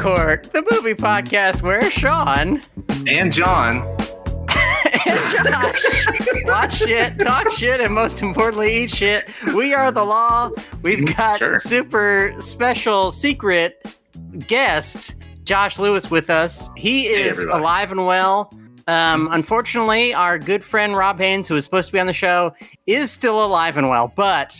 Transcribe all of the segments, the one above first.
Court, the movie podcast where Sean and John and Josh watch shit, talk shit, and most importantly, eat shit. We are the law. We've got Sure. super special secret guest Josh Lewis with us. He is everybody. alive and well. Um, unfortunately, our good friend Rob Haynes, who was supposed to be on the show, is still alive and well, but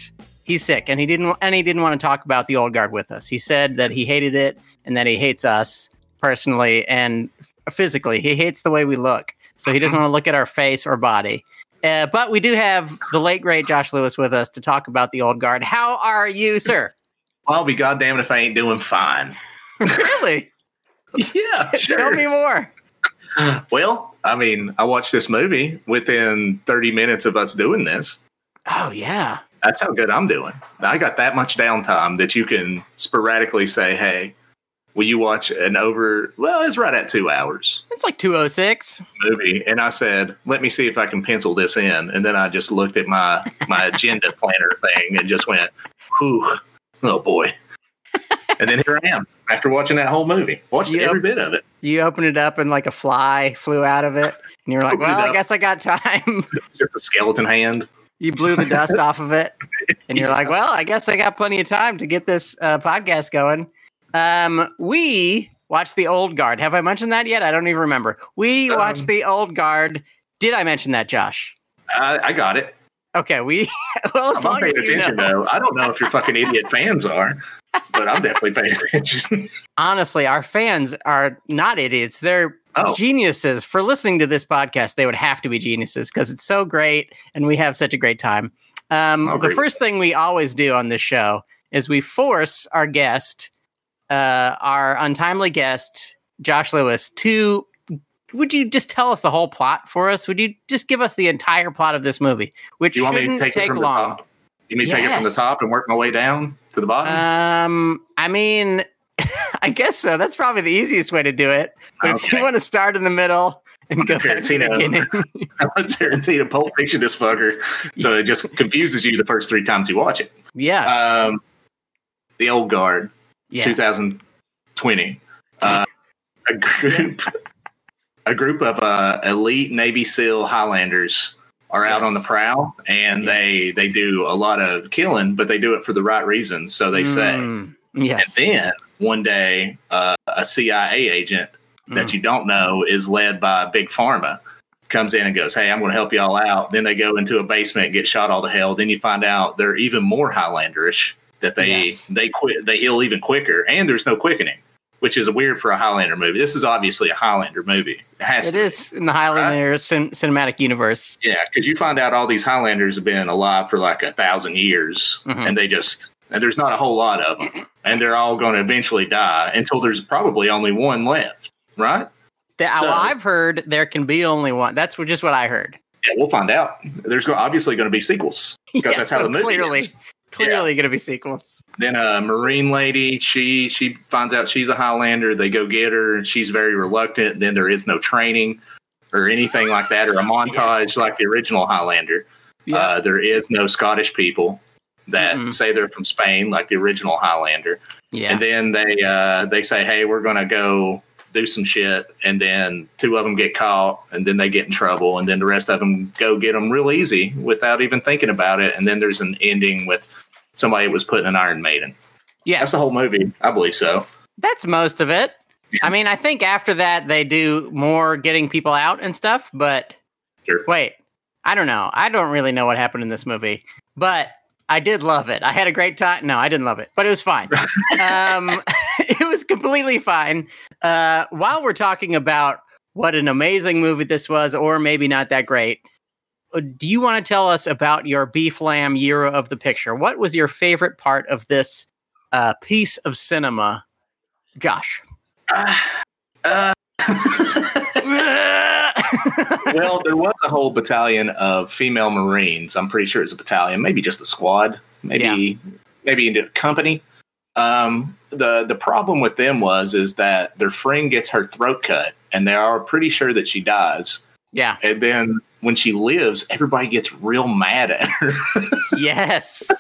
he's sick, and he didn't and he didn't want to talk about the old guard with us. He said that he hated it and that he hates us personally and physically. He hates the way we look, so he doesn't want to look at our face or body. Uh, but we do have the late great Josh Lewis with us to talk about the old guard. How are you, sir? I'll be goddamn if I ain't doing fine. really? Yeah, Tell me more. Well, I mean, I watched this movie within 30 minutes of us doing this. Oh yeah. That's how good I'm doing. I got that much downtime that you can sporadically say, "Hey, will you watch an over?" Well, it's right at two hours It's like 206. movie, and I said, "Let me see if I can pencil this in." And then I just looked at my my agenda planner thing and just went, "Whew, oh boy." and then here I am after watching that whole movie. Watched Yep. every bit of it. You opened it up and like a fly flew out of it. And you're like, well, I guess I got time. Just a skeleton hand. You blew the dust off of it. And you're like, well, I guess I got plenty of time to get this uh, podcast going. Um, we watched The Old Guard. Have I mentioned that yet? I don't even remember. We Um, watched The Old Guard. Did I mention that, Josh? I, I got it. Okay, we well as I'm long as paying you attention know. though. I don't know if your fucking idiot fans are, but I'm definitely paying attention. Honestly, our fans are not idiots. They're Oh. geniuses. For listening to this podcast, they would have to be geniuses because it's so great and we have such a great time. Um, the first thing we always do on this show is we force our guest, uh, our untimely guest, Josh Lewis, to. Would you just tell us the whole plot for us? Would you just give us the entire plot of this movie, which You want me to shouldn't take, take long? You mean take it from the top and work my way down to the bottom? Um, I mean, I guess so. That's probably the easiest way to do it. But if you want to start in the middle and go back to the beginning, Tarantino. beginning, Tarantino Pulp Fiction this fucker, so it just confuses you the first three times you watch it. yeah, Um, the Old Guard, yes. 2020. Uh, a group, a group of uh, elite Navy SEAL Highlanders are out Yes. on the prowl, and Yeah. they they do a lot of killing, but they do it for the right reasons, so they say. Mm, yes. And then one day, uh, a CIA agent that Mm. you don't know is led by Big Pharma comes in and goes, "Hey, I'm going to help y'all out." Then they go into a basement, get shot all to hell. Then you find out they're even more Highlanderish that they Yes. they quit they heal even quicker, and there's no quickening, which is weird for a Highlander movie. This is obviously a Highlander movie. It has It to. is in the Highlander cin- cinematic universe. Yeah, because you find out all these Highlanders have been alive for like a thousand years, Mhm. and they just and there's not a whole lot of them, and they're all going to eventually die until there's probably only one left, right? The- So- well, I've heard there can be only one. That's just what I heard. Yeah, we'll find out. There's obviously going to be sequels because Yeah, that's how so the movie clearly, is. clearly going to be sequels. Then a marine lady, she she finds out she's a Highlander. They go get her, and she's very reluctant. Then there is no training or anything like that, or a montage like the original Highlander. Yeah. Uh, there is no Scottish people that Mm-mm. say they're from Spain, like the original Highlander. Yeah. And then they uh, they say, "Hey, we're going to go do some shit," and then two of them get caught, and then they get in trouble, and then the rest of them go get them real easy without even thinking about it. And then there's an ending with somebody was put in an Iron Maiden. Yeah, That's the whole movie, I believe so. That's most of it. Yeah. I mean, I think after that they do more getting people out and stuff, but Sure. wait, I don't know. I don't really know what happened in this movie, but I did love it. I had a great time. No, I didn't love it, but it was fine. um, it was completely fine. Uh, while we're talking about what an amazing movie this was, or maybe not that great, uh, do you want to tell us about your beef lamb year of the picture? What was your favorite part of this uh, piece of cinema, Josh? Uh, well, there was a whole battalion of female Marines. I'm pretty sure it's a battalion, maybe just a squad, maybe maybe into a company. Um, the the problem with them was is that their friend gets her throat cut, and they are pretty sure that she dies. yeah. And then when she lives, everybody gets real mad at her. Yes.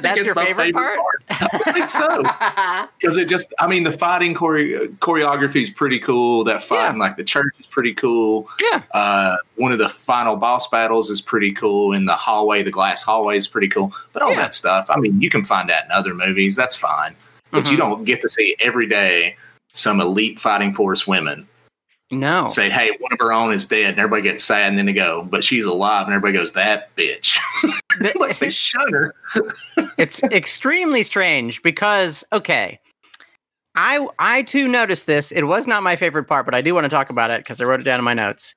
That's your my favorite, part? I think so. Because it just, I mean, the fighting chore- choreography is pretty cool. That fight in like the church is pretty cool. yeah. Uh, one of the final boss battles is pretty cool. In the hallway, the glass hallway is pretty cool. But all Yeah. that stuff, I mean, you can find that in other movies. That's fine. But you Mhm. don't get to see every day some elite fighting force women No. say, hey, one of her own is dead. And everybody gets sad. And then they go, but she's alive. And everybody goes, that bitch. like they shun her. it's extremely strange because okay i i too noticed this it was not my favorite part but i do want to talk about it because i wrote it down in my notes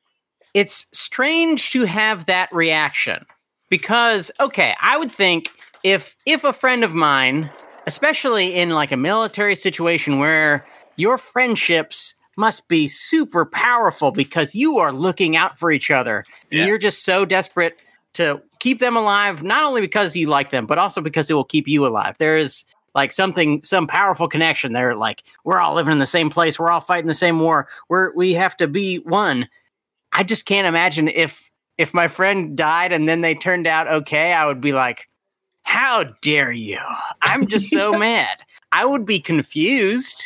it's strange to have that reaction because okay i would think if if a friend of mine especially in like a military situation where your friendships must be super powerful because you are looking out for each other. And Yeah. you're just so desperate to keep them alive not only because you like them but also because it will keep you alive. There is like something some powerful connection they're like we're all living in the same place we're all fighting the same war we're we have to be one. I just can't imagine if if my friend died and then they turned out okay i would be like how dare you? I'm just so mad. I would be confused.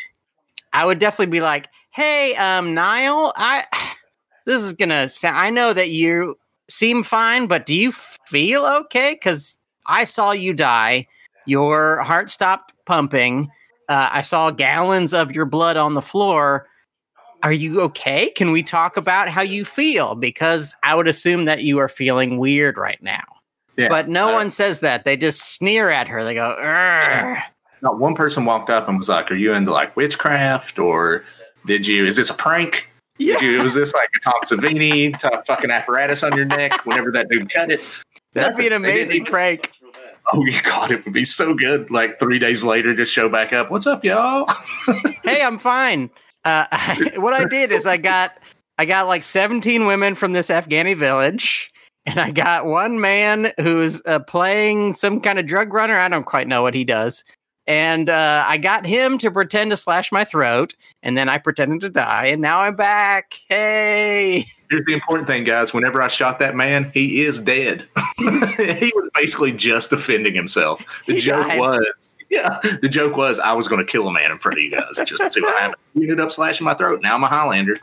I would definitely be like hey um Nile i this is gonna sound i know that you seem fine, but do you feel okay? Because I saw you die. Your heart stopped pumping. Uh, I saw gallons of your blood on the floor. Are you okay? Can we talk about how you feel? Because I would assume that you are feeling weird right now. Yeah. But no one says that. They just sneer at her. They go, "Urgh." Not one person walked up and was like, "Are you into like witchcraft, or did you? Is this a prank? Did you? Was this like a Tom Savini type fucking apparatus on your neck? Whenever that dude cut it, That'd be an amazing prank. Oh, you god, it would be so good. Like three days later, just show back up. What's up, y'all? hey, I'm fine. Uh, what I did is I got I got like 17 women from this Afghani village, and I got one man who's uh, playing some kind of drug runner. I don't quite know what he does. And uh, I got him to pretend to slash my throat, and then I pretended to die, and now I'm back. Hey, Here's the important thing, guys. Whenever I shot that man, he is dead. he was basically just defending himself. The He joke died. was, yeah, the joke was I was going to kill a man in front of you guys just to see what happened. He ended up slashing my throat. Now I'm a Highlander.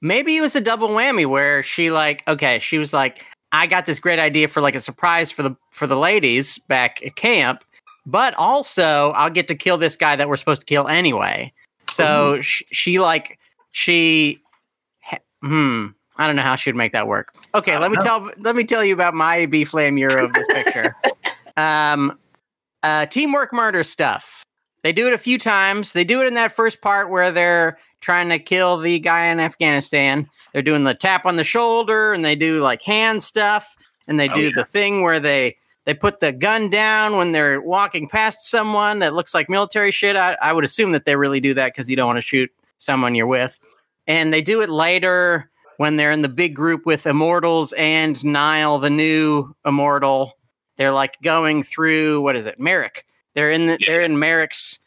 maybe it was a double whammy where she like okay she was like i got this great idea for like a surprise for the for the ladies back at camp but also i'll get to kill this guy that we're supposed to kill anyway. So sh- she like she ha- hmm i don't know how she would make that work. Okay let me don't tell let me tell you about my b flame euro of this picture. Um uh teamwork murder stuff. They do it a few times. They do it in that first part where they're trying to kill the guy in Afghanistan. They're doing the tap on the shoulder and they do like hand stuff and they Oh, do yeah. the thing where they they put the gun down when they're walking past someone that looks like military shit. I, I would assume that they really do that because you don't want to shoot someone you're with. And they do it later when they're in the big group with immortals and Nile, the new immortal. They're like going through what is it, Merrick? They're in the, Yeah. they're in Merrick's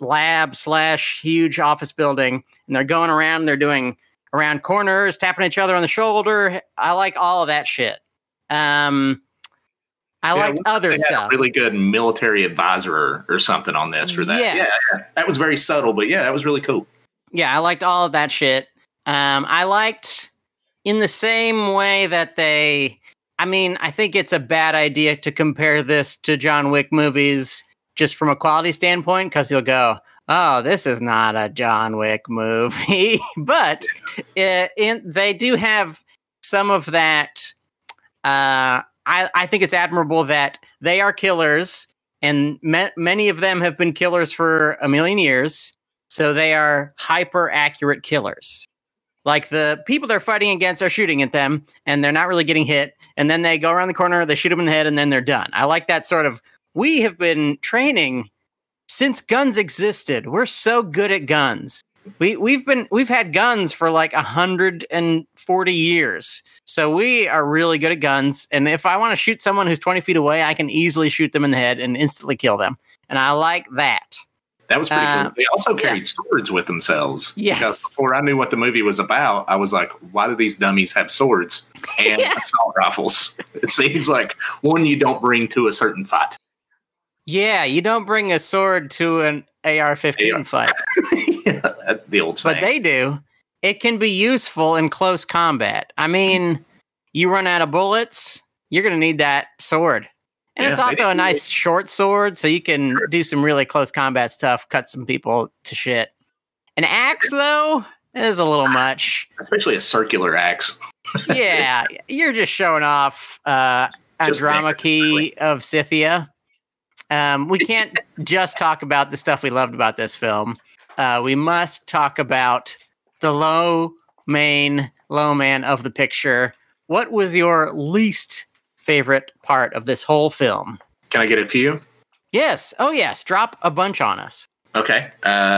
lab slash huge office building, and they're going around. They're doing around corners, tapping each other on the shoulder. I like all of that shit. Um, I Yeah, liked other stuff. a really good military advisor or something on this for that. Yes. Yeah, that was very subtle, but yeah, that was really cool. yeah, I liked all of that shit. Um, I liked in the same way that they. I mean, I think it's a bad idea to compare this to John Wick movies just from a quality standpoint because you'll go, "Oh, this is not a John Wick movie," but it, in, they do have some of that. Uh, I I think it's admirable that they are killers, and ma- many of them have been killers for a million years. So they are hyper accurate killers. Like the people they're fighting against are shooting at them and they're not really getting hit. And then they go around the corner, they shoot them in the head, and then they're done. I like that sort of. We have been training since guns existed. We're so good at guns. We we've been we've had guns for like a hundred and forty years. So we are really good at guns. And if I want to shoot someone who's twenty feet away, I can easily shoot them in the head and instantly kill them. And I like that. That was pretty Uh, cool. They also yeah. carried swords with themselves. Yes. Because before I knew what the movie was about, I was like, why do these dummies have swords and Yeah. assault rifles? It seems like one you don't bring to a certain fight. Yeah, you don't bring a sword to an AR-15 AR. fight, yeah, the old but they do. It can be useful in close combat. I mean, you run out of bullets, you're going to need that sword. And it's Yeah, they also a nice short sword, so you can Sure. do some really close combat stuff, cut some people to shit. An axe, though, is a little much. especially a circular axe. yeah, you're just showing off uh, Just Andromache of Scythia. Um, we can't just talk about the stuff we loved about this film. Uh, we must talk about the low main, low man of the picture. What was your least favorite part of this whole film? Can I get a few? Yes. Oh, yes. Drop a bunch on us. Okay. Uh,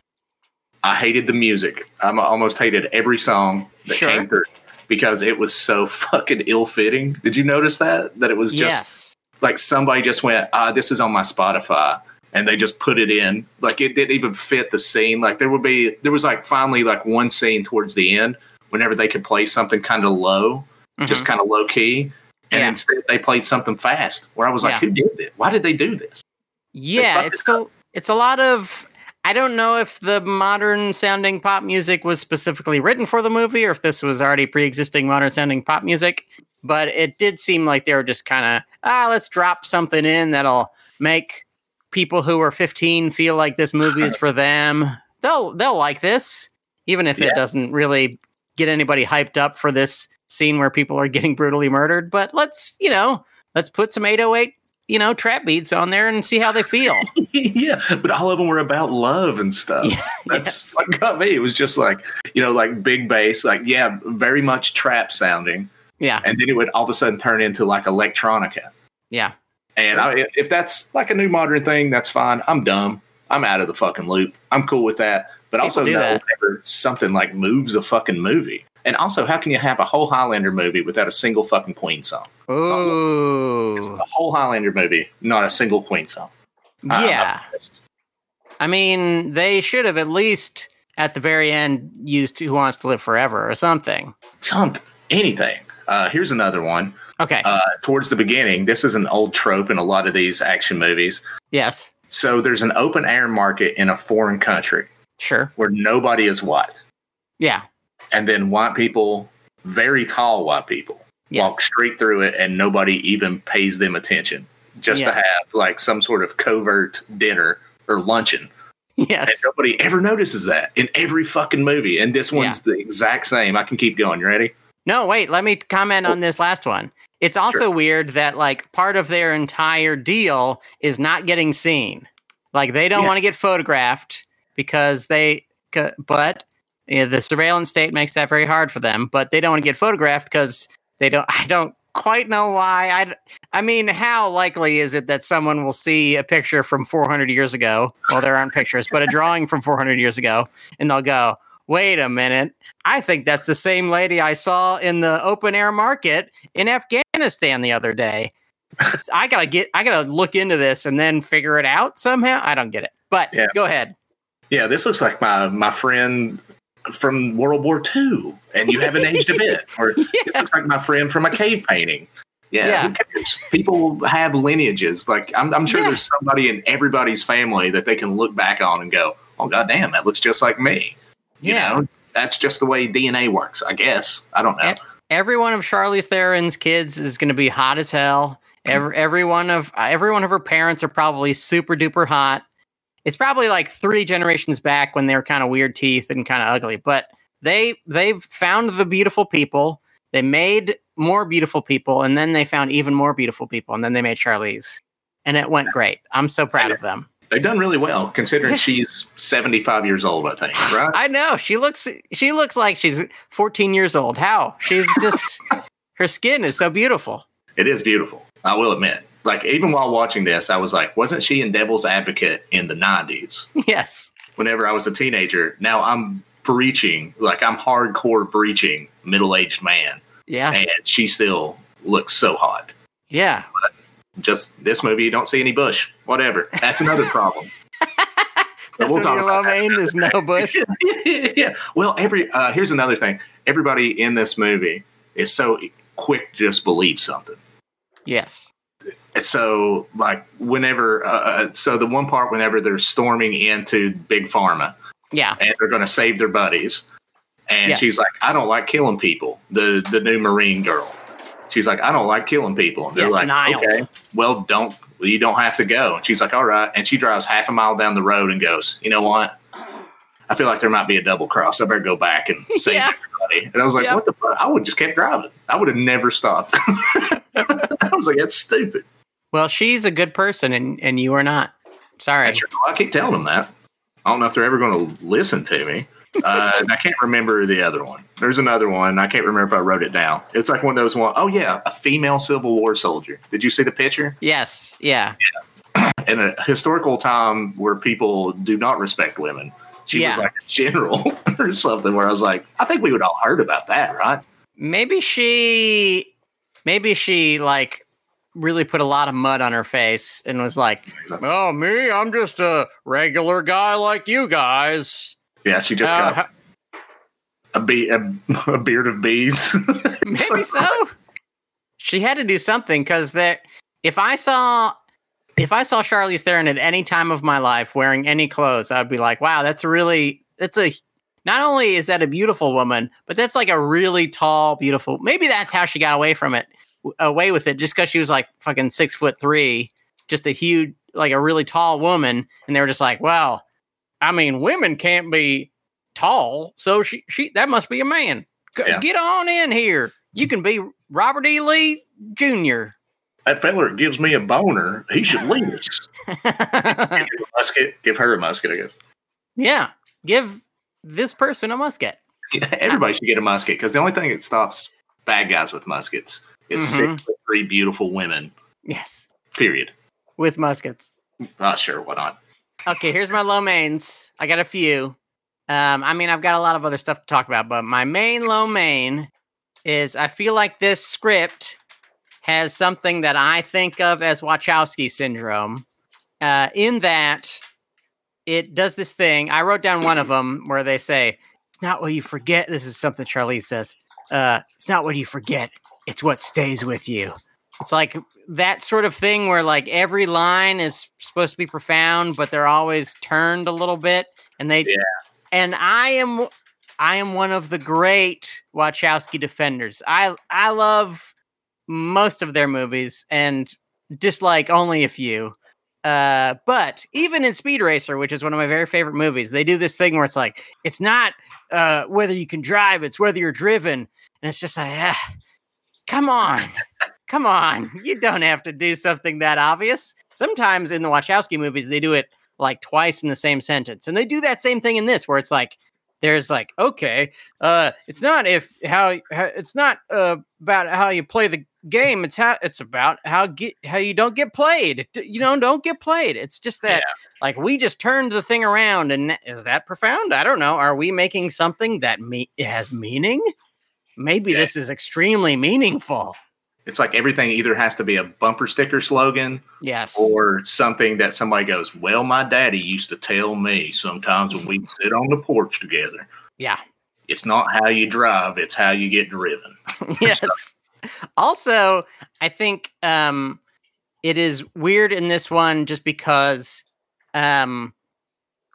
I hated the music. I almost hated every song that Sure. came through because it was so fucking ill-fitting. Did you notice that? That it was just yes. Like somebody just went, "Ah, this is on my Spotify," and they just put it in. Like it didn't even fit the scene. Like there would be, there was like finally like one scene towards the end whenever they could play something kind of low, just Mhm. kind of low key. And Yeah. instead, they played something fast. Where I was like, Yeah. "Who did this? Why did they do this?" Yeah, it's it it's a lot of I don't know if the modern sounding pop music was specifically written for the movie or if this was already pre-existing modern sounding pop music, but it did seem like they were just kind of ah, let's drop something in that'll make people who are 15 feel like this movie is for them. They'll they'll like this even if Yeah. it doesn't really get anybody hyped up for this scene where people are getting brutally murdered, but let's, you know, let's put some 808 you know, trap beats on there and see how they feel. yeah, but all of them were about love and stuff. Yeah, That's yes. what got me. It was just like, you know, like big bass, like, yeah, very much trap sounding. Yeah, And then it would all of a sudden turn into like electronica. yeah, And I, if that's like a new modern thing, that's fine. I'm dumb. I'm out of the fucking loop. I'm cool with that. But People also know that. whenever something like moves a fucking movie. And also, how can you have a whole Highlander movie without a single fucking Queen song? It's a whole Highlander movie, not a single Queen song. Yeah. I'm- I mean, they should have at least at the very end used "Who Wants to Live Forever" or something. something, anything. Uh, here's another one. Okay. Uh, towards the beginning, this is an old trope in a lot of these action movies. yes. So there's an open air market in a foreign country Sure. where nobody is white. Yeah. And then white people, very tall white people, Yes. walk straight through it and nobody even pays them attention just to have like some sort of covert dinner or luncheon. Yes. And nobody ever notices that in every fucking movie. And this one's the exact same. I can keep going. You ready? No, wait. Let me comment on oh. this last one. It's also weird that like part of their entire deal is not getting seen. Like they don't Yeah. want to get photographed because they. But yeah, the surveillance state makes that very hard for them. But they don't want to get photographed because they don't. I don't quite know why. I. I mean, how likely is it that someone will see a picture from 400 years ago? Well, there aren't pictures, but a drawing from 400 years ago, and they'll go, "Wait a minute." I think that's the same lady I saw in the open air market in Afghanistan the other day. I gotta get, I gotta look into this and then figure it out somehow. I don't get it, but Yeah. go ahead. Yeah, this looks like my my friend from World War II, and you haven't aged a bit. Or this looks like my friend from a cave painting. Yeah, Yeah. People have lineages. Like I'm, I'm sure Yeah. there's somebody in everybody's family that they can look back on and go, "Oh goddamn, that looks just like me." You Yeah. know, that's just the way DNA works. I guess. I don't know. Every one of Charlize Theron's kids is going to be hot as hell. Every every one of every one of her parents are probably super duper hot. It's probably like three generations back when they were kind of weird teeth and kind of ugly, but they they've found the beautiful people. They made more beautiful people, and then they found even more beautiful people, and then they made Charlize, and it went great. I'm so proud of them. They've done really well considering she's 75 years old. I think. Right? I know she looks she looks like she's 14 years old. How she's just her skin is so beautiful. It is beautiful. I will admit. Like even while watching this, I was like, wasn't she in Devil's Advocate in the 90s? Yes. Whenever I was a teenager. Now I'm breaching, like I'm hardcore breaching middle-aged man, Yeah. and she still looks so hot. Yeah. Just this movie, you don't see any bush. Whatever. That's another problem. That's we'll what your about is no bush. yeah. Well, every uh, here's another thing. Everybody in this movie is so quick to just believe something. Yes. so like whenever, uh, uh, so the one part whenever they're storming into Big Pharma Yeah. and they're going to save their buddies, and Yes. she's like, "I don't like killing people." The the new Marine girl, she's like, "I don't like killing people." And they're Yes, like, Nile. "Okay, well, don't you don't have to go." And she's like, "All right," and she drives half a mile down the road and goes, "You know what?" I feel like there might be a double cross. I better go back and save Yeah. everybody. And I was like, Yep. what the fuck? I would just kept driving. I would have never stopped. I was like, that's stupid. Well, she's a good person and, and you are not. Sorry. True. I keep telling them that. I don't know if they're ever going to listen to me. Uh, I can't remember the other one. There's another one. I can't remember if I wrote it down. It's like one of those one. Oh yeah, a female Civil War soldier. Did you see the picture? Yes. Yeah. In a historical time where people do not respect women, she Yeah. was like a general or something. Where I was like, I think we would all heard about that, right? Maybe she maybe she like really put a lot of mud on her face and was like, "Oh, me, I'm just a regular guy like you guys." Yeah, she just Uh, got a, bee, a, a beard of bees. maybe so. She had to do something because that if I saw if I saw Charlize Theron at any time of my life wearing any clothes, I'd be like, "Wow, that's really that's a." Not only is that a beautiful woman, but that's like a really tall, beautiful. Maybe that's how she got away from it, away with it, just because she was like fucking six foot three, just a huge, like a really tall woman, and they were just like, "Well, I mean, women can't be tall, so she she that must be a man. G- Yeah. Get on in here. You can be Robert E. Lee Jr." that feller gives me a boner. He should lead us. Give her a musket. Give her a musket, I guess. yeah, give this person a musket. Everybody should get a musket because the only thing that stops bad guys with muskets is Mhm. six three beautiful women. Yes, Period. with muskets. Not sure why not. Okay, here's my low mains. I got a few. Um, I mean, I've got a lot of other stuff to talk about, but my main low main is I feel like this script has something that I think of as Wachowski syndrome. Uh, in that it does this thing. I wrote down one of them where they say, "It's not what you forget." This is something Charlize says. Uh, it's not what you forget; it's what stays with you. It's like that sort of thing where like every line is supposed to be profound, but they're always turned a little bit, and they. Yeah. And I am, I am one of the great Wachowski defenders. I I love most of their movies and dislike only a few. Uh, but even in Speed Racer, which is one of my very favorite movies, they do this thing where it's like it's not uh, whether you can drive, it's whether you're driven, and it's just like, ah, come on, come on, you don't have to do something that obvious. Sometimes in the Wachowski movies, they do it like twice in the same sentence, and they do that same thing in this, where it's like there's like okay, uh, it's not if how, how it's not uh, about how you play the game. It's how it's about how get how you don't get played. You know, don't get played. It's just that like we just turned the thing around, and is that profound? I don't know. Are we making something that me has meaning? Maybe Yeah. this is extremely meaningful. It's like everything either has to be a bumper sticker slogan Yes. or something that somebody goes, Well, my daddy used to tell me sometimes when we sit on the porch together, Yeah. it's not how you drive, it's how you get driven. yes. Also, I think um it is weird in this one just because um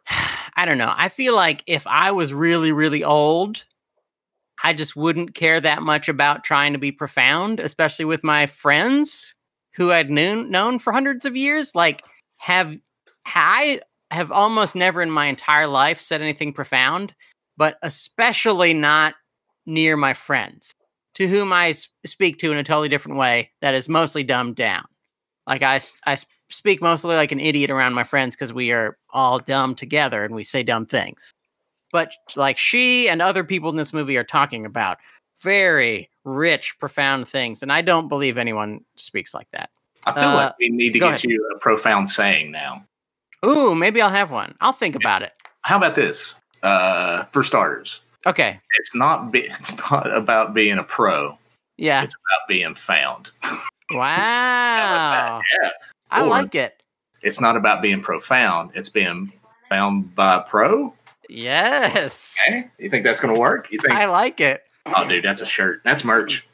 I don't know. I feel like if I was really really old, I just wouldn't care that much about trying to be profound, especially with my friends who I'd known known for hundreds of years. Like have I have almost never in my entire life said anything profound, but especially not near my friends to whom I speak to in a totally different way that is mostly dumbed down. Like I I speak mostly like an idiot around my friends because we are all dumb together and we say dumb things. But like she and other people in this movie are talking about very rich, profound things. And I don't believe anyone speaks like that. I feel Uh, like we need to get ahead. you a profound saying now. Ooh, maybe I'll have one. I'll think about it. How about this? Uh, for starters, Okay. it's not be, it's not about being a pro. Yeah. It's about being found. Wow. Yeah. I Or- like it. It's not about being profound. It's being found by a pro. Yes. Okay. You think that's going to work? You think? I like it. oh, dude, that's a shirt. That's merch.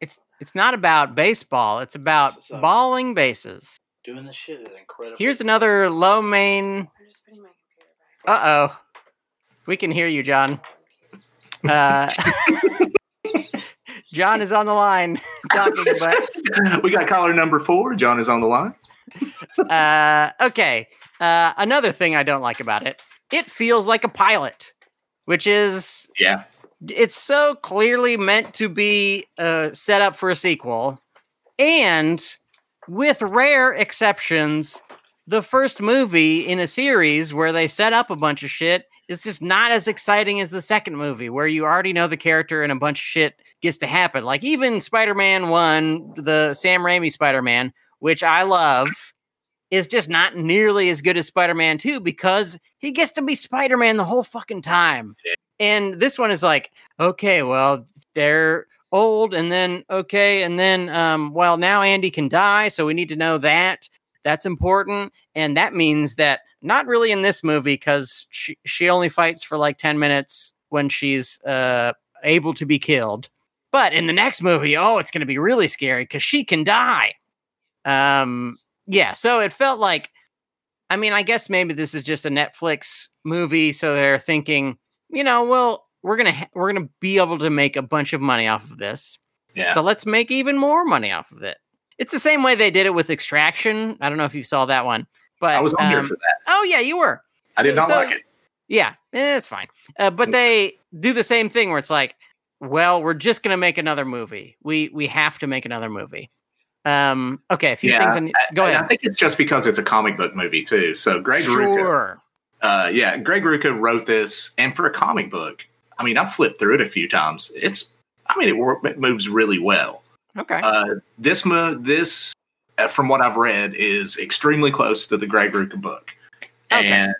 It's It's not about baseball. It's about This balling bases. Doing this shit is incredible. Here's another low main. I'm just putting my computer back. Uh oh. We can hear you, John. Uh, John is on the line talking, but we got caller number four. John is on the line. uh, okay. Uh, another thing I don't like about it, it feels like a pilot, which is Yeah. it's so clearly meant to be uh, set up for a sequel, and with rare exceptions, the first movie in a series where they set up a bunch of shit is just not as exciting as the second movie, where you already know the character and a bunch of shit gets to happen. Like even Spider-Man One, the Sam Raimi Spider-Man, which I love. Is just not nearly as good as Spider Man 2 because he gets to be Spider Man the whole fucking time. And this one is like, okay, well, they're old, and then okay, and then um, well, now Andy can die, so we need to know that. That's important, and that means that not really in this movie because she she only fights for like ten minutes when she's uh able to be killed. But in the next movie, oh, it's going to be really scary because she can die. Um, yeah, so it felt like, I mean, I guess maybe this is just a Netflix movie, so they're thinking, you know, well, we're gonna ha- we're gonna be able to make a bunch of money off of this, Yeah. so let's make even more money off of it. It's the same way they did it with Extraction. I don't know if you saw that one, but I was on here um, for that. Oh yeah, you were. I did so- not so- like it. Yeah, eh, it's fine. Uh, but they do the same thing where it's like, well, we're just gonna make another movie. We we have to make another movie. Um. Okay, a few Yeah, things. In, go ahead. I think it's just because it's a comic book movie too. So Greg Rucka, sure. uh, yeah, Greg Rucka wrote this, and for a comic book, I mean, I've flipped through it a few times. It's, I mean, it, it moves really well. Okay. Uh, this mo- this, uh, from what I've read, is extremely close to the Greg Rucka book, Okay. and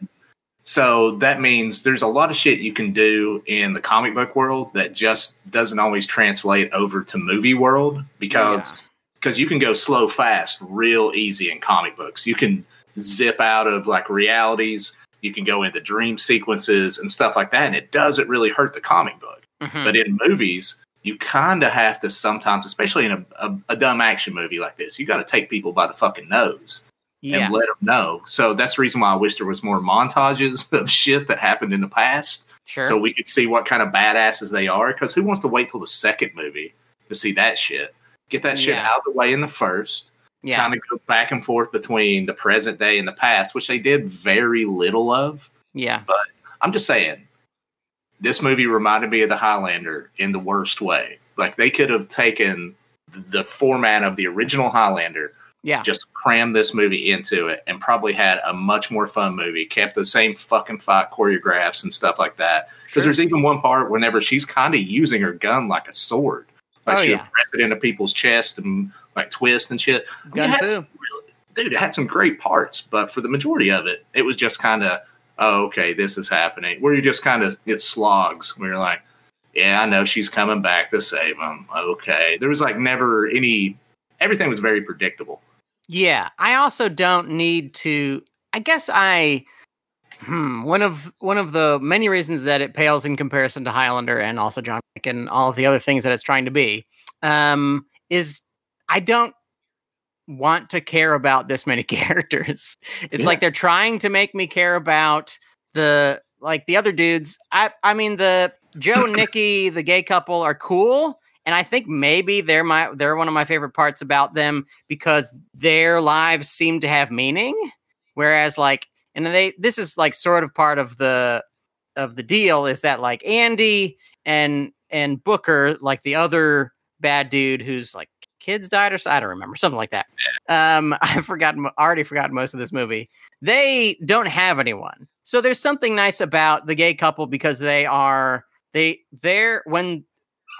so that means there's a lot of shit you can do in the comic book world that just doesn't always translate over to movie world because because you can go slow fast real easy in comic books. You can zip out of like realities. You can go into dream sequences and stuff like that, and it doesn't really hurt the comic book. Mhm. But in movies, you kind of have to sometimes, especially in a, a, a dumb action movie like this, you got to take people by the fucking nose yeah. and let them know. So that's the reason why I wish there was more montages of shit that happened in the past, Sure. so we could see what kind of badasses they are. Because who wants to wait till the second movie to see that shit? Get that shit Yeah. out of the way in the first. yeah. Kind of go back and forth between the present day and the past, which they did very little of. yeah. But I'm just saying, this movie reminded me of the Highlander in the worst way. Like they could have taken the format of the original Highlander, Yeah. just crammed this movie into it, and probably had a much more fun movie. Kept the same fucking fight choreographs and stuff like that. Because Sure. there's even one part whenever she's kind of using her gun like a sword, like Oh, she yeah. would press it into people's chest and like twist and shit. I mean, it had some really- dude, it had some great parts, but for the majority of it, it was just kind of, oh, okay, this is happening. Where you just kind of get slogs, where you're like, yeah, I know she's coming back to save him. Okay, there was like never any. Everything was very predictable. Yeah, I also don't need to. I guess I. Hmm, one of one of the many reasons that it pales in comparison to Highlander and also John Wick and all of the other things that it's trying to be, um, is I don't want to care about this many characters. It's Yeah. like they're trying to make me care about the like the other dudes. I I mean the Joe and Nicky, the gay couple, are cool. And I think maybe they're my they're one of my favorite parts about them because their lives seem to have meaning. Whereas like and they this is like sort of part of the of the deal is that like Andy and and Booker, like the other bad dude who's like kids died or so, I don't remember something like that. Um, I've forgotten already forgotten most of this movie. They don't have anyone, so there's something nice about the gay couple because they are they they're when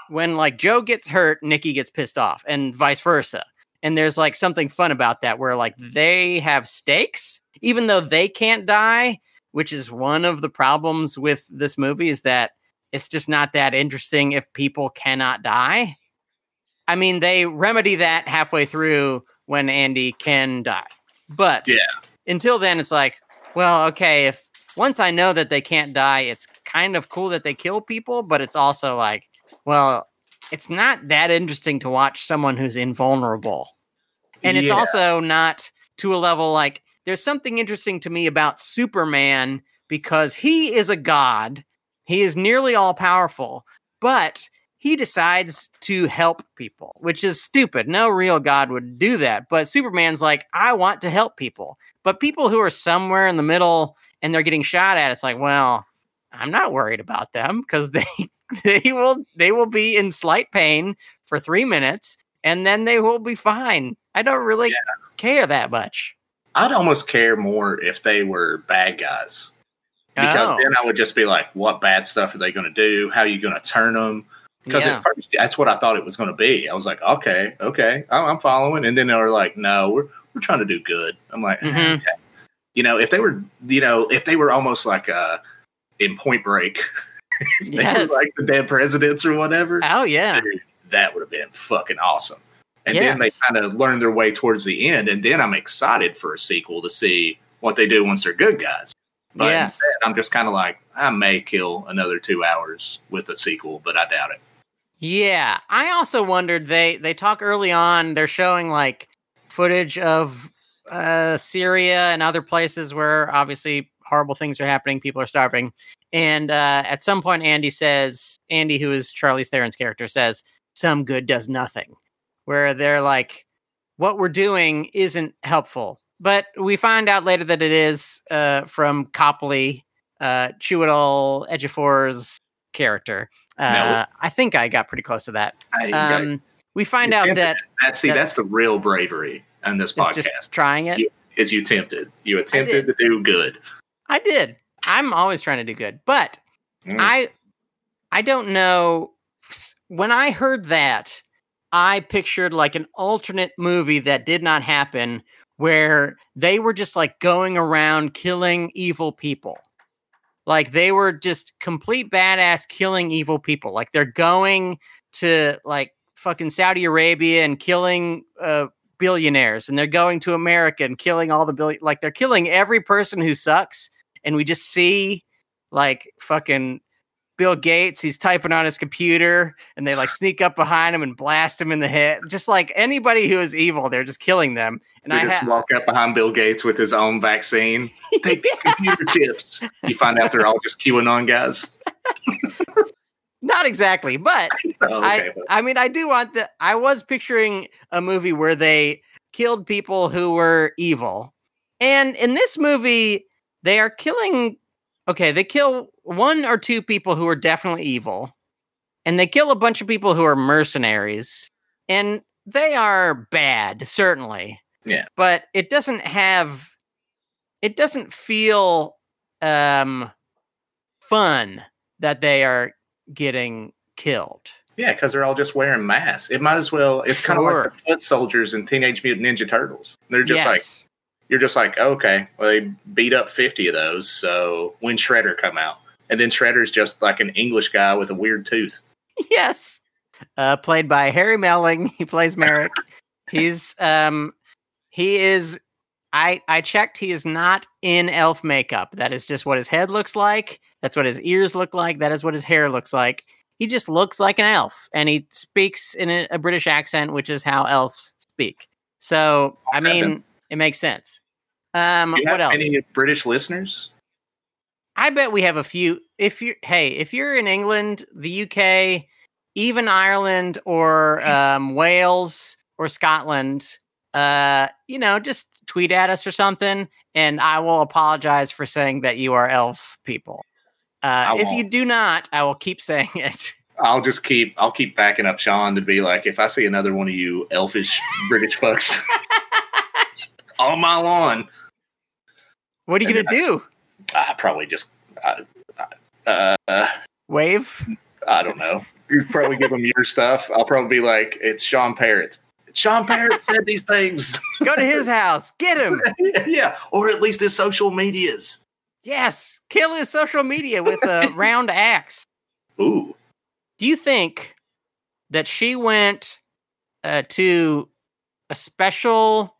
when like Joe gets hurt, Nicky gets pissed off, and vice versa. And there's like something fun about that where like they have stakes, even though they can't die, which is one of the problems with this movie is that it's just not that interesting if people cannot die. I mean, they remedy that halfway through when Andy can die. But Yeah. until then, it's like, well, okay, if once I know that they can't die, it's kind of cool that they kill people, but it's also like, well, it's not that interesting to watch someone who's invulnerable. And it's also not to a level like there's something interesting to me about Superman because he is a god. He is nearly all powerful, but he decides to help people, which is stupid. No real god would do that. But Superman's like, I want to help people. But people who are somewhere in the middle and they're getting shot at, it's like, well, I'm not worried about them because they they will they will be in slight pain for three minutes and then they will be fine. I don't really care that much. I'd almost care more if they were bad guys. Because Oh. then I would just be like, what bad stuff are they going to do? How are you going to turn them? Because Yeah. at first, that's what I thought it was going to be. I was like, okay, okay, I'm I'm following. And then they were like, no, we're, we're trying to do good. I'm like, Mhm. okay. You know, if they were, you know, if they were almost like uh, in Point Break, if they Yes. were like the dead presidents or whatever, Oh yeah. dude, that would have been fucking awesome. And then they kind of learn their way towards the end, and then I'm excited for a sequel to see what they do once they're good guys. But Yes. instead, I'm just kind of like, I may kill another two hours with a sequel, but I doubt it. Yeah, I also wondered they they talk early on. They're showing like footage of uh, Syria and other places where obviously horrible things are happening. People are starving, and uh, at some point, Andy says, Andy, who is Charlize Theron's character, says, "Some good does nothing," where they're like, "What we're doing isn't helpful." But we find out later that it is uh, from Copley, uh, Chiwetel Ejiofor's character. No. Uh, I think I got pretty close to that. I, you got- Um, we find out that. That's, see, that- that's the real bravery in this podcast. just trying it. You- is you attempted. You attempted to do good. I did. I'm always trying to do good, but Mm. I I don't know. When I heard that, I pictured like an alternate movie that did not happen, where they were just like going around killing evil people. Like they were just complete badass killing evil people. Like they're going to like fucking Saudi Arabia and killing uh, billionaires, and they're going to America and killing all the billion. Like they're killing every person who sucks, and we just see like fucking Bill Gates. He's typing on his computer, and they like sneak up behind him and blast him in the head. Just like anybody who is evil, they're just killing them. And They I just ha- walk up behind Bill Gates with his own vaccine. Take these computer chips. You find out they're all just QAnon guys. not exactly, but Oh, okay, I, I mean, I do want the. I was picturing a movie where they killed people who were evil, and in this movie, they are killing. Okay, they kill one or two people who are definitely evil, and they kill a bunch of people who are mercenaries, and they are bad, certainly. Yeah. but it doesn't have. It doesn't feel um fun that they are getting killed. Yeah, because they're all just wearing masks. It might as well. It's kind of like the foot soldiers and Teenage Mutant Ninja Turtles. They're just like you're just like okay, well they beat up fifty of those. So when Shredder come out, and then Shredder's just like an English guy with a weird tooth. yes. Uh, played by Harry Melling. He plays Merrick. He's um he is I I checked he is not in elf makeup. That is just what his head looks like. That's what his ears look like. That is what his hair looks like. He just looks like an elf and he speaks in a, a British accent, which is how elves speak. So, I mean, it makes sense. Um what else? Any British listeners? I bet we have a few. If you hey, if you're in England, the UK, even Ireland or um, Wales or Scotland, uh, you know, just tweet at us or something, and I will apologize for saying that you are elf people. Uh, if you do not, I will keep saying it. I'll just keep I'll keep backing up Sean to be like, if I see another one of you elfish British fucks on my lawn, what are you gonna do? I probably just I, I- uh, Wave? I don't know. You probably give them your stuff. I'll probably be like, it's Sean Parrott. Sean Parrott said these things. Go to his house. Get him. yeah, or at least his social medias. Yes. Kill his social media with a round axe. Ooh, do you think that she went uh, to a special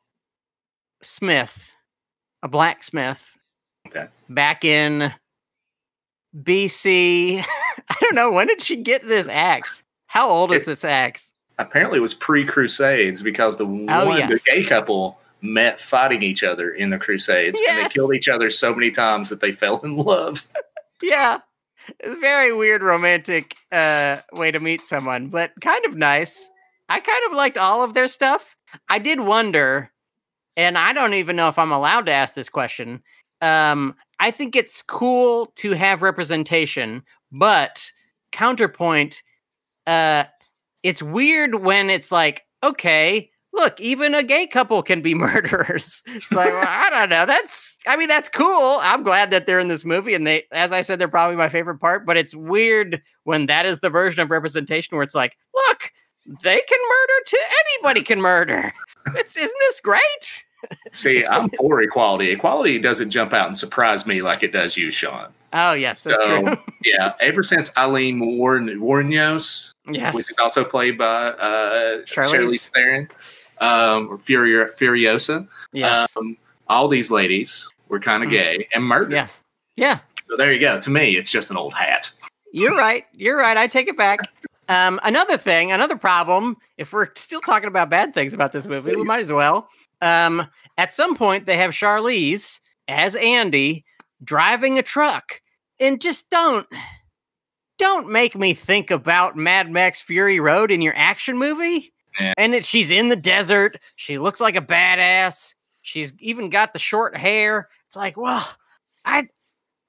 smith, a blacksmith, Okay. back in BC? I don't know when did she get this axe? How old is this axe? Apparently, it was pre Crusades because the one Oh, yes. the gay couple met fighting each other in the Crusades, and they killed each other so many times that they fell in love. Yeah. It's a very weird romantic uh way to meet someone, but kind of nice. I kind of liked all of their stuff. I did wonder, and I don't even know if I'm allowed to ask this question. Um, I think it's cool to have representation, but counterpoint, uh, it's weird when it's like, okay, look, even a gay couple can be murderers. It's like, well, I don't know. That's, I mean, that's cool. I'm glad that they're in this movie. And they, as I said, they're probably my favorite part, but it's weird when that is the version of representation where it's like, look, they can murder too. Anybody can murder. It's, isn't this great? See, I'm for equality. Equality doesn't jump out and surprise me like it does you, Sean. Oh, yes, that's So, true. Yeah, ever since Aileen Warren Wuornos, yes. which is also played by uh, Charlize. Theron, um, or Furiosa, yes. um, all these ladies were kind of Mhm. gay and murdered. yeah. Yeah. So there you go. To me, it's just an old hat. You're right. You're right. I take it back. Um, another thing, another problem, if we're still talking about bad things about this movie, we might as well. Um, at some point, they have Charlize as Andy driving a truck. And just don't, don't make me think about Mad Max Fury Road in your action movie. Yeah. And it, she's in the desert. She looks like a badass. She's even got the short hair. It's like, well, I,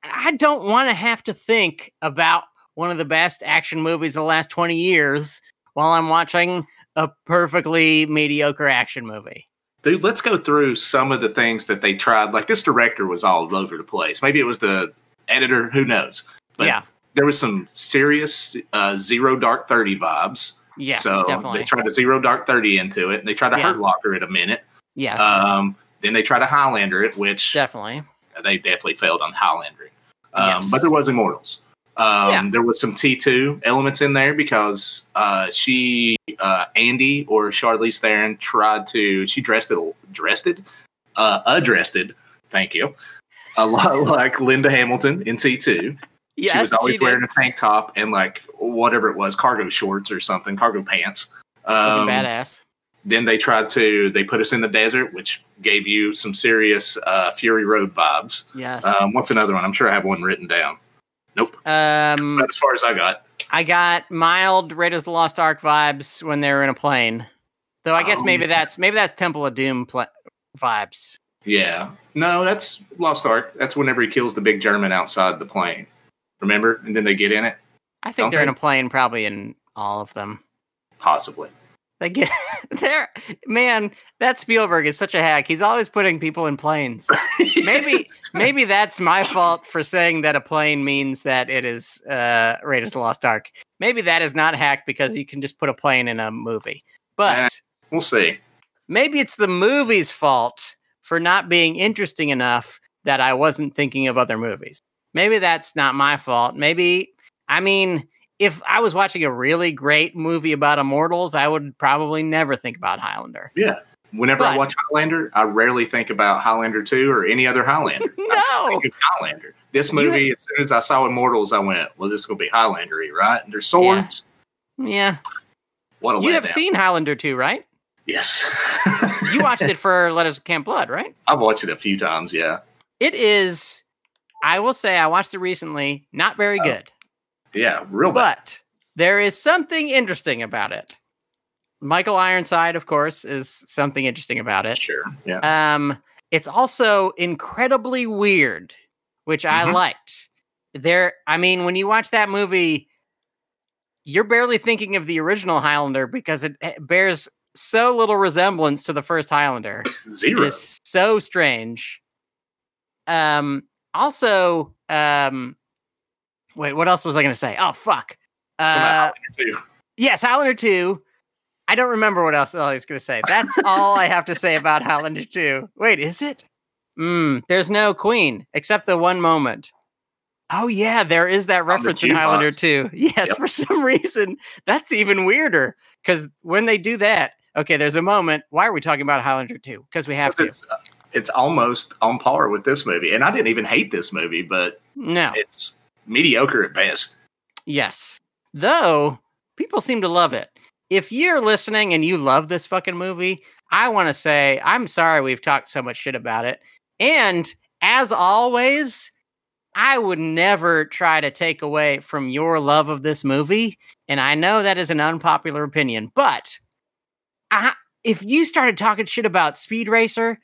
I don't want to have to think about one of the best action movies of the last 20 years while I'm watching a perfectly mediocre action movie. Dude, let's go through some of the things that they tried. Like this director was all over the place. Maybe it was the editor. Who knows? But yeah. there was some serious uh, Zero Dark Thirty vibes. Yes, so definitely. they tried to Zero Dark Thirty into it. And they tried to Yeah. Hurt Locker it a minute. yes, Um, then they tried to Highlander it, which definitely. they definitely failed on Highlander. Um, Yes. But there was Immortals. Um, Yeah. There was some T2 elements in there because uh, she, uh, Andy or Charlize Theron tried to, she dressed it, dressed it, uh, addressed it, thank you, a lot like Linda Hamilton in T2. Yes, she was always did. wearing a tank top and like whatever it was, cargo shorts or something, cargo pants. Um, badass. then they tried to they put us in the desert, which gave you some serious uh, Fury Road vibes. Yes. Um, what's another one? I'm sure I have one written down. Nope, um, about as far as I got. I got mild Raiders of the Lost Ark vibes when they were in a plane. Though I guess Oh, maybe that's maybe that's Temple of Doom pla- vibes. Yeah, no, that's Lost Ark. That's whenever he kills the big German outside the plane. Remember? And then they get in it, I think Don't they're in a plane, probably in all of them. possibly. They get there. Man, that Spielberg is such a hack. He's always putting people in planes. Maybe maybe that's my fault for saying that a plane means that it is uh Raiders of the Lost Ark. Maybe that is not hacked because you can just put a plane in a movie. But Eh. we'll see. maybe it's the movie's fault for not being interesting enough that I wasn't thinking of other movies. Maybe that's not my fault. Maybe I mean, if I was watching a really great movie about immortals, I would probably never think about Highlander. Yeah. Whenever I watch Highlander, I rarely think about Highlander 2 or any other Highlander. I just No. think of Highlander. This movie, as soon as I saw Immortals, I went, well, this is going to be Highlander right? And there's swords. Yeah. What a You have letdown. seen Highlander 2, right? Yes. You watched it for Letters of Camp Blood, right? I've watched it a few times, yeah. It is, I will say, I watched it recently. Not very Oh, good, Yeah, real bad. but there is something interesting about it. Michael Ironside, of course, is something interesting about it. Sure. Yeah. Um, it's also incredibly weird, which I Mhm. liked. There, I mean, when you watch that movie, you're barely thinking of the original Highlander because it bears so little resemblance to the first Highlander. Zero. is so strange. Um. Also, um. Wait, what else was I going to say? Oh fuck. Uh, Highlander yes, Highlander two. I don't remember what else I was going to say. That's all I have to say about Highlander two. Wait, is it? Mm, there's no queen except the one moment. Oh yeah, there is that reference in. Highlander 2. Yes, Yep. for some reason that's even weirder because when they do that, okay, there's a moment. Why are we talking about Highlander 2? Because we have to. It's, uh, it's almost on par with this movie. And I didn't even hate this movie, but No. it's mediocre at best. Yes. Though people seem to love it. If you're listening and you love this fucking movie, I want to say I'm sorry we've talked so much shit about it. And as always, I would never try to take away from your love of this movie. And I know that is an unpopular opinion, but I, if you started talking shit about Speed Racer,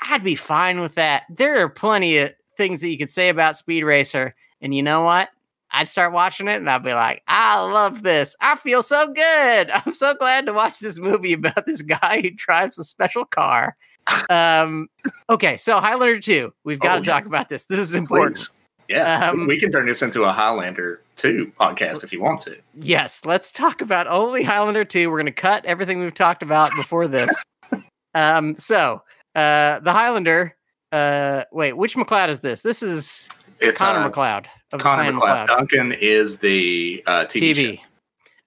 I'd be fine with that. There are plenty of things that you could say about Speed Racer. And you know what? I'd start watching it and I'd be like, I love this. I feel so good. I'm so glad to watch this movie about this guy who drives a special car. Um, okay, so Highlander 2. We've got Oh, to talk about this. This is important. Please. Yeah, Um, we can turn this into a Highlander 2 podcast if you want to. Yes, let's talk about only Highlander 2. We're going to cut everything we've talked about before this. um, so, uh, the Highlander, uh, wait, which MacLeod is this? This is It's Connor uh, MacLeod Connor Clan MacLeod. Duncan is the uh, TV, TV. show.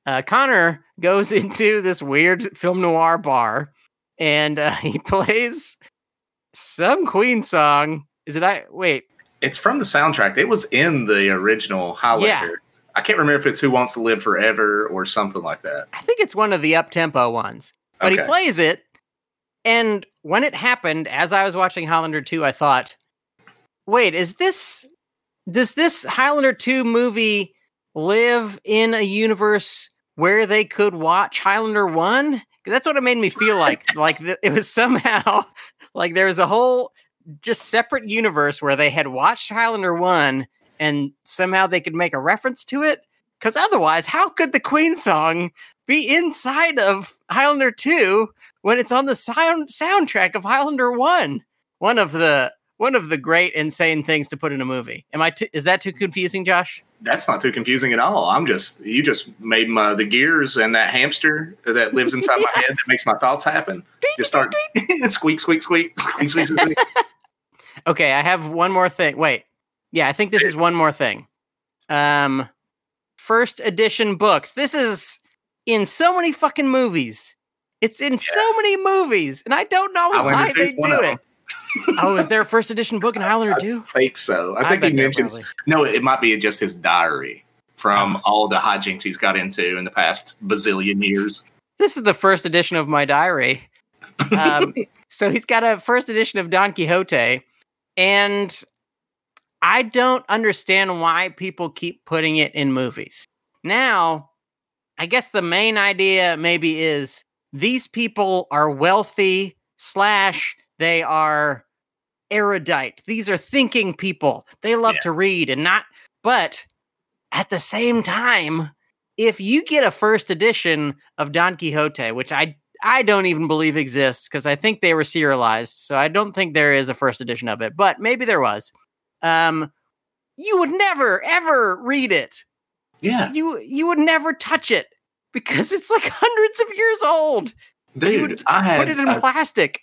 Uh, Connor goes into this weird film noir bar and uh, he plays some Queen song. Is it I? Wait, It's from the soundtrack. It was in the original Highlander. I can't remember if it's Who Wants to Live Forever or something like that. I think it's one of the up tempo ones. But he plays it. And when it happened, as I was watching Highlander 2, I thought, wait, is this does this Highlander 2 movie live in a universe where they could watch Highlander 1? That's what it made me feel like. like th- it was somehow like there was a whole just separate universe where they had watched Highlander 1 and somehow they could make a reference to it. Because otherwise, how could the Queen song be inside of Highlander 2 when it's on the sound soundtrack of Highlander 1? One of the one of the great insane things to put in a movie. Am I? Too, is that too confusing, Josh? That's not too confusing at all. I'm just you just made my the gears and that hamster that lives inside my head that makes my thoughts happen. Just start squeak squeak squeak squeak squeak squeak. Okay, I have one more thing. Wait. Yeah, I think this is one more thing. Um first edition books. This is in so many fucking movies. It's in so many movies, and I don't know why they 2 's one do it. Oh, is there a first edition book in Highlander 2? I think so. I I think he mentions no. It might be just his diary from Oh. all the hijinks he's got into in the past bazillion years. This is the first edition of my diary. Um, so he's got a first edition of Don Quixote, and I don't understand why people keep putting it in movies. Now, I guess the main idea maybe is these people are wealthy slash they are erudite. These are thinking people. They love Yeah. to read and not, but at the same time, if you get a first edition of Don Quixote, which I I don't even believe exists because I think they were serialized, so I don't think there is a first edition of it, but maybe there was. Um, you would never ever read it. Yeah, You you would never touch it because it's like hundreds of years old. You dude. would I had Put it in uh, plastic.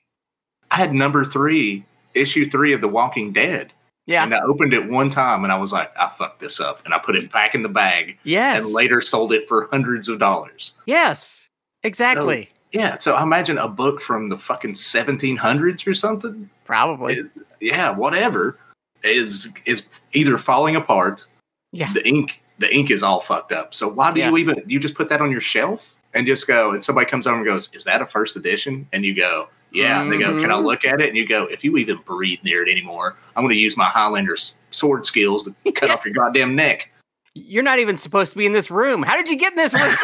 I had number three, issue three of The Walking Dead, Yeah. and I opened it one time, and I was like, I fucked this up, and I put it back in the bag, yes. and later sold it for hundreds of dollars. yes. Exactly. Yeah, so I imagine a book from the fucking 1700s or something. Probably. It- yeah, whatever is is either falling apart. Yeah. The ink the ink is all fucked up. So why do Yeah. you even you just put that on your shelf and just go and somebody comes over and goes, "Is that a first edition?" And you go, "Yeah." And they go, "Can I Mhm. look at it?" And you go, "If you even breathe near it anymore, I'm going to use my Highlander sword skills to cut off your goddamn neck." You're not even supposed to be in this room. How did you get in this room?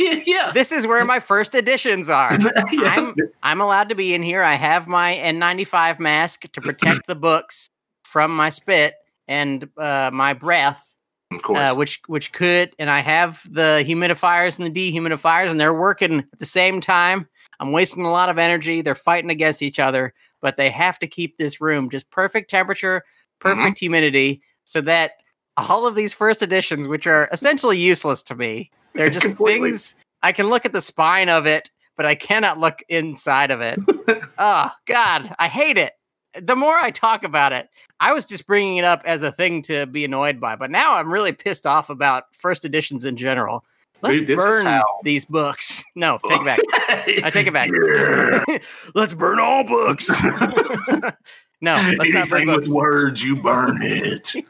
yeah. this is where my first editions are. I'm I'm allowed to be in here. I have my N95 mask to protect the books from my spit and uh, my breath, of course. uh, which which could. And I have the humidifiers and the dehumidifiers, and they're working at the same time. I'm wasting a lot of energy. They're fighting against each other, but they have to keep this room just perfect temperature, mm-hmm. perfect humidity, so that all of these first editions, which are essentially useless to me, they're just things I can look at the spine of it, but I cannot look inside of it. oh God, I hate it. The more I talk about it, I was just bringing it up as a thing to be annoyed by, but now I'm really pissed off about first editions in general. Let's Dude, burn how- these books. No, take it back. I take it back. Just- let's burn all books. no, let's not burn Anything books. with words, you burn it. what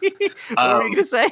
were Um, you gonna say?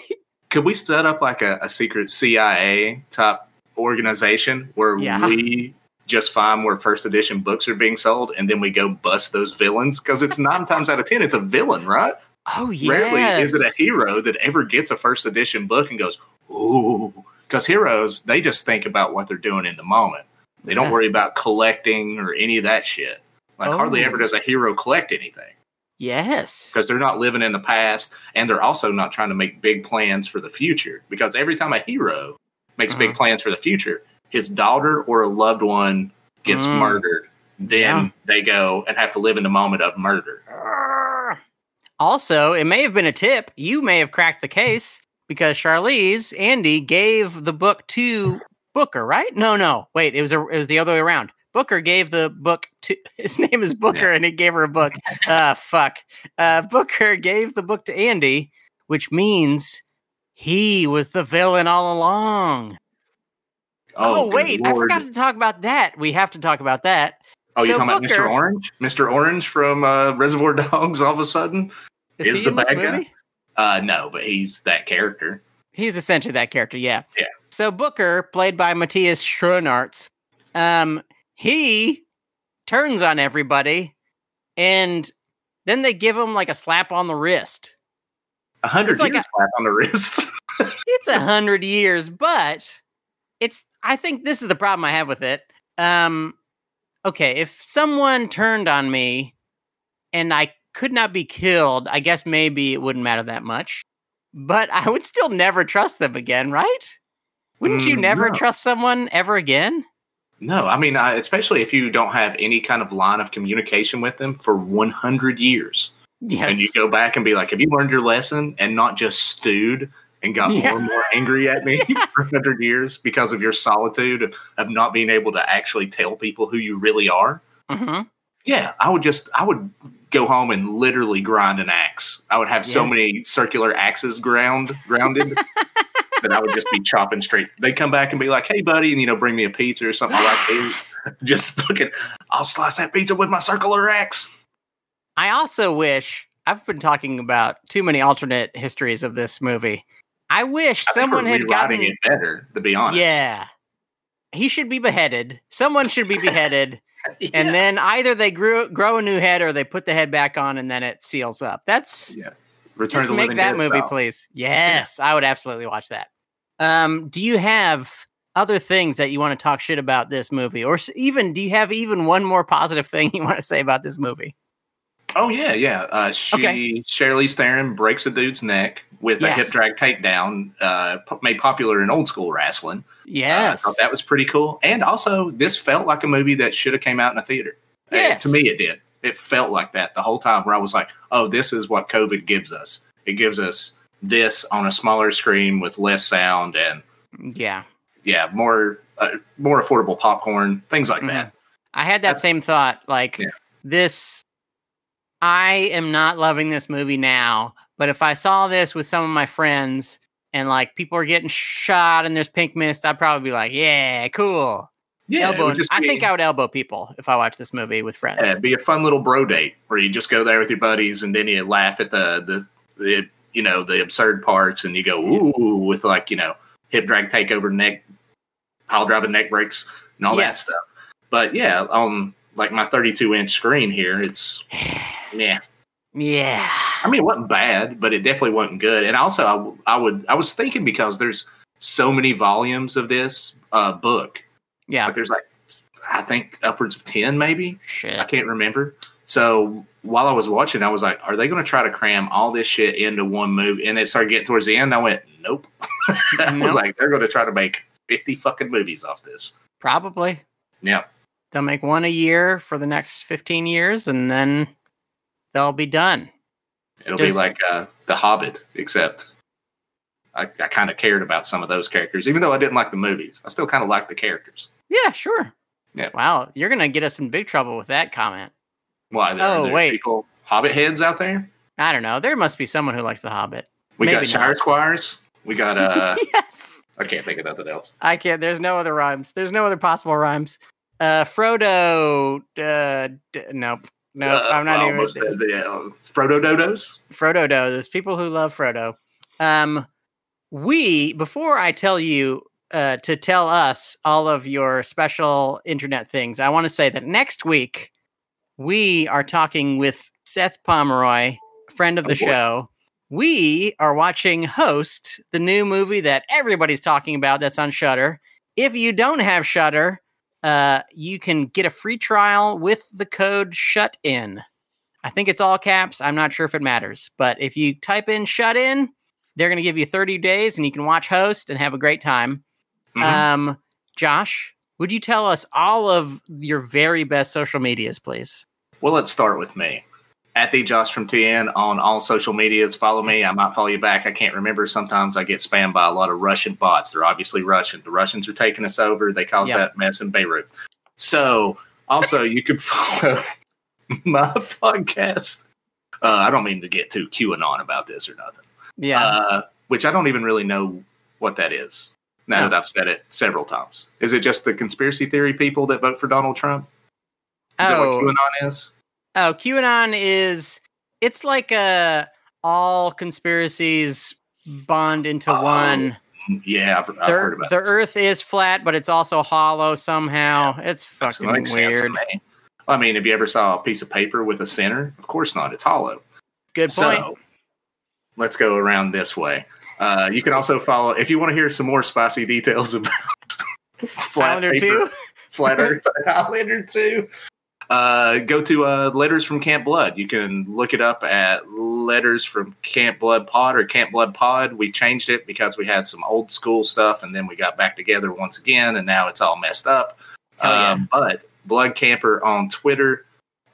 Could we set up like a, a secret CIA type organization where Yeah. we just find where first edition books are being sold and then we go bust those villains because it's nine times out of ten it's a villain, right? Oh yeah. Rarely is it a hero that ever gets a first edition book and goes, ooh. Because heroes, they just think about what they're doing in the moment. They don't Yeah. worry about collecting or any of that shit. Like hardly Oh. ever does a hero collect anything Yes. because they're not living in the past and they're also not trying to make big plans for the future. Because every time a hero makes big Uh-huh. plans for the future, his daughter or a loved one gets Mm. murdered. Then Yeah. they go and have to live in the moment of murder. Also, it may have been a tip. You may have cracked the case because Charlize Andy gave the book to Booker, right? No, no. Wait, it was a, it was the other way around. Booker gave the book to his name is Booker and he gave her a book. Ah, fuck. Uh, Booker gave the book to Andy, which means he was the villain all along. Oh, good wait, I forgot to talk about that. We have to talk about that. Oh, you're So talking about Mr. Orange? Mr. Orange from uh, Reservoir Dogs all of a sudden? Is, Is he the bad guy? Uh, no, but he's that character. He's essentially that character, yeah. Yeah. So Booker, played by Matthias Schoenaerts, um, he turns on everybody, and then they give him like a slap on the wrist. A hundred like years slap on the wrist. It's a hundred years, but it's. I think this is the problem I have with it. Um, okay, if someone turned on me, and I could not be killed, I guess maybe it wouldn't matter that much. But I would still never trust them again, right? Wouldn't you Mm, never no. trust someone ever again? no, I mean, especially if you don't have any kind of line of communication with them for 100 years. Yes. And you go back and be like, have you learned your lesson and not just stewed and got Yeah. more and more angry at me for 100 years because of your solitude of, of not being able to actually tell people who you really are? hmm Yeah, I would just, I would go home and literally grind an axe. I would have so many circular axes ground, grounded that I would just be chopping straight. They come back and be like, hey, buddy, and, you know, bring me a pizza or something like that. Just fucking, I'll slice that pizza with my circular axe. I also wish I've been talking about too many alternate histories of this movie. I wish I someone had gotten it better, to be honest. Yeah. He should be beheaded. Someone should be beheaded. And then either they grew, grow a new head or they put the head back on and then it seals up. That's Yeah. Return just make that movie, style. please. Yes, I would absolutely watch that. Um, do you have other things that you want to talk shit about this movie, or even do you have even one more positive thing you want to say about this movie? Oh yeah, yeah. Uh, she Okay. Charlize Theron breaks a dude's neck with a hip drag takedown, uh, made popular in old school wrestling. Uh, I Yes, thought that was pretty cool. And also, this felt like a movie that should have came out in a theater. Uh, Yes. to me, it did. It felt like that the whole time. Where I was like, "Oh, this is what COVID gives us. It gives us this on a smaller screen with less sound and yeah. yeah, more uh, more affordable popcorn, things like Mhm. that." I had that That's- same thought. Like Yeah. this, I am not loving this movie now. But if I saw this with some of my friends and like people are getting shot and there's pink mist, I'd probably be like, "Yeah, cool." Yeah, would I think I would elbow people if I watched this movie with friends. Yeah, it'd be a fun little bro date where you just go there with your buddies and then you laugh at the the, the you know the absurd parts and you go ooh with like you know hip drag takeover neck pile driving neck breaks and all that stuff. But yeah, on like my 32 inch screen here, it's yeah. Yeah. I mean, it wasn't bad, but it definitely wasn't good. And also, I, w- I would I was thinking because there's so many volumes of this uh, book. Yeah. Like there's like I think upwards of ten maybe. Shit. I can't remember. So while I was watching, I was like, "Are they going to try to cram all this shit into one movie?" And it started getting towards the end. I went, "Nope." I was Nope. like, "They're going to try to make fifty fucking movies off this." Probably. Yeah, They'll make one a year for the next 15 years and then they'll be done. it'll Does- be like uh, The Hobbit, except I, I kind of cared about some of those characters, even though I didn't like the movies. I still kind of liked the characters. Yeah, sure. Yeah. Wow, you're gonna get us in big trouble with that comment. Why? There, Oh, there wait. people Hobbit heads out there. I don't know. There must be someone who likes The Hobbit. We Maybe got Shire not. Squires. We got uh, yes. I can't think of nothing else. I can't. There's no other rhymes. There's no other possible rhymes. Uh, Frodo. Uh, d- nope. Nope. Uh, I'm not I even. said the, uh, Frodo Dodos. Frodo dodos. People who love Frodo. Um, we before I tell you uh, to tell us all of your special internet things, I want to say that next week we are talking with Seth Pomeroy, friend of the Oh, show. We are watching Host, the new movie that everybody's talking about that's on Shudder. If you don't have Shudder, uh, you can get a free trial with the code SHUT IN. I think it's all caps. I'm not sure if it matters, but if you type in "shut in," they're going to give you 30 days, and you can watch Host and have a great time. Mhm. Um, Josh, would you tell us all of your very best social medias, please? Well, let's start with me. At the Josh from TN on all social medias. Follow me. I might follow you back. I can't remember. Sometimes I get spammed by a lot of Russian bots. They're obviously Russian. The Russians are taking us over. They caused Yeah. that mess in Beirut. So, also, you can follow my podcast. Uh, I don't mean to get too QAnon about this or nothing. Yeah. Uh, which I don't even really know what that is. Now No. that I've said it several times, is it just the conspiracy theory people that vote for Donald Trump? Is that what oh, QAnon is? Oh, QAnon is it's like a all conspiracies bond into Oh, one. Yeah, I've, I've the, heard about it. the this. Earth is flat, but it's also hollow somehow. It's That's- fucking makes sense to weird. me. I mean, have you ever saw a piece of paper with a center? Of course not. It's hollow. Good point. So let's go around this way. Uh, you can also follow if you want to hear some more spicy details about flat Highlander paper, two. flat Earth, Highlander two. Uh, go to uh, Letters from Camp Blood. You can look it up at Letters from Camp Blood Pod or Camp Blood Pod. We changed it because we had some old school stuff, and then we got back together once again, and now it's all messed up. Yeah. Um, but Blood Camper on Twitter,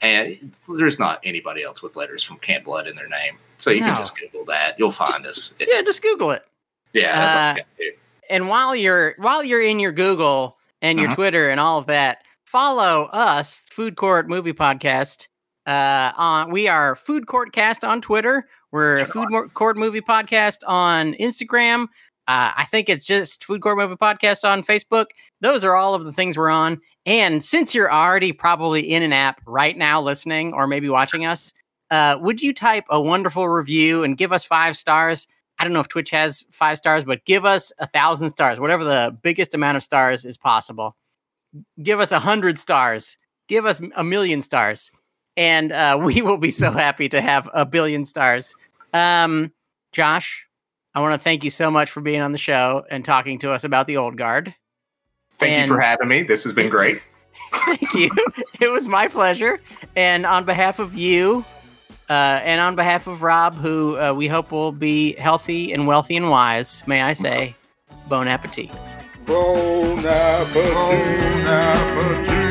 and there's not anybody else with Letters from Camp Blood in their name, so you No. can just Google that. You'll find us. Yeah, just Google it. Yeah, Uh, you gotta do. and while you're while you're in your Google and your Mhm. Twitter and all of that, follow us, Food Court Movie Podcast. Uh, on we are Food Court Cast on Twitter. We're Sure Food Court Movie Podcast on Instagram. Uh, I think it's just Food Court Movie Podcast on Facebook. Those are all of the things we're on. And since you're already probably in an app right now listening or maybe watching us, uh, would you type a wonderful review and give us five stars? I don't know if Twitch has five stars, but give us a thousand stars, whatever the biggest amount of stars is possible. Give us a hundred stars. Give us a million stars, and uh, we will be so happy to have a billion stars. Um, Josh, I want to thank you so much for being on the show and talking to us about the old guard. Thank you for having me. This has been great. Thank you. it was my pleasure. And on behalf of you, uh, and on behalf of Rob, who uh, we hope will be healthy and wealthy and wise, may I say, bon appetit. Bon appetit. Bon appetit.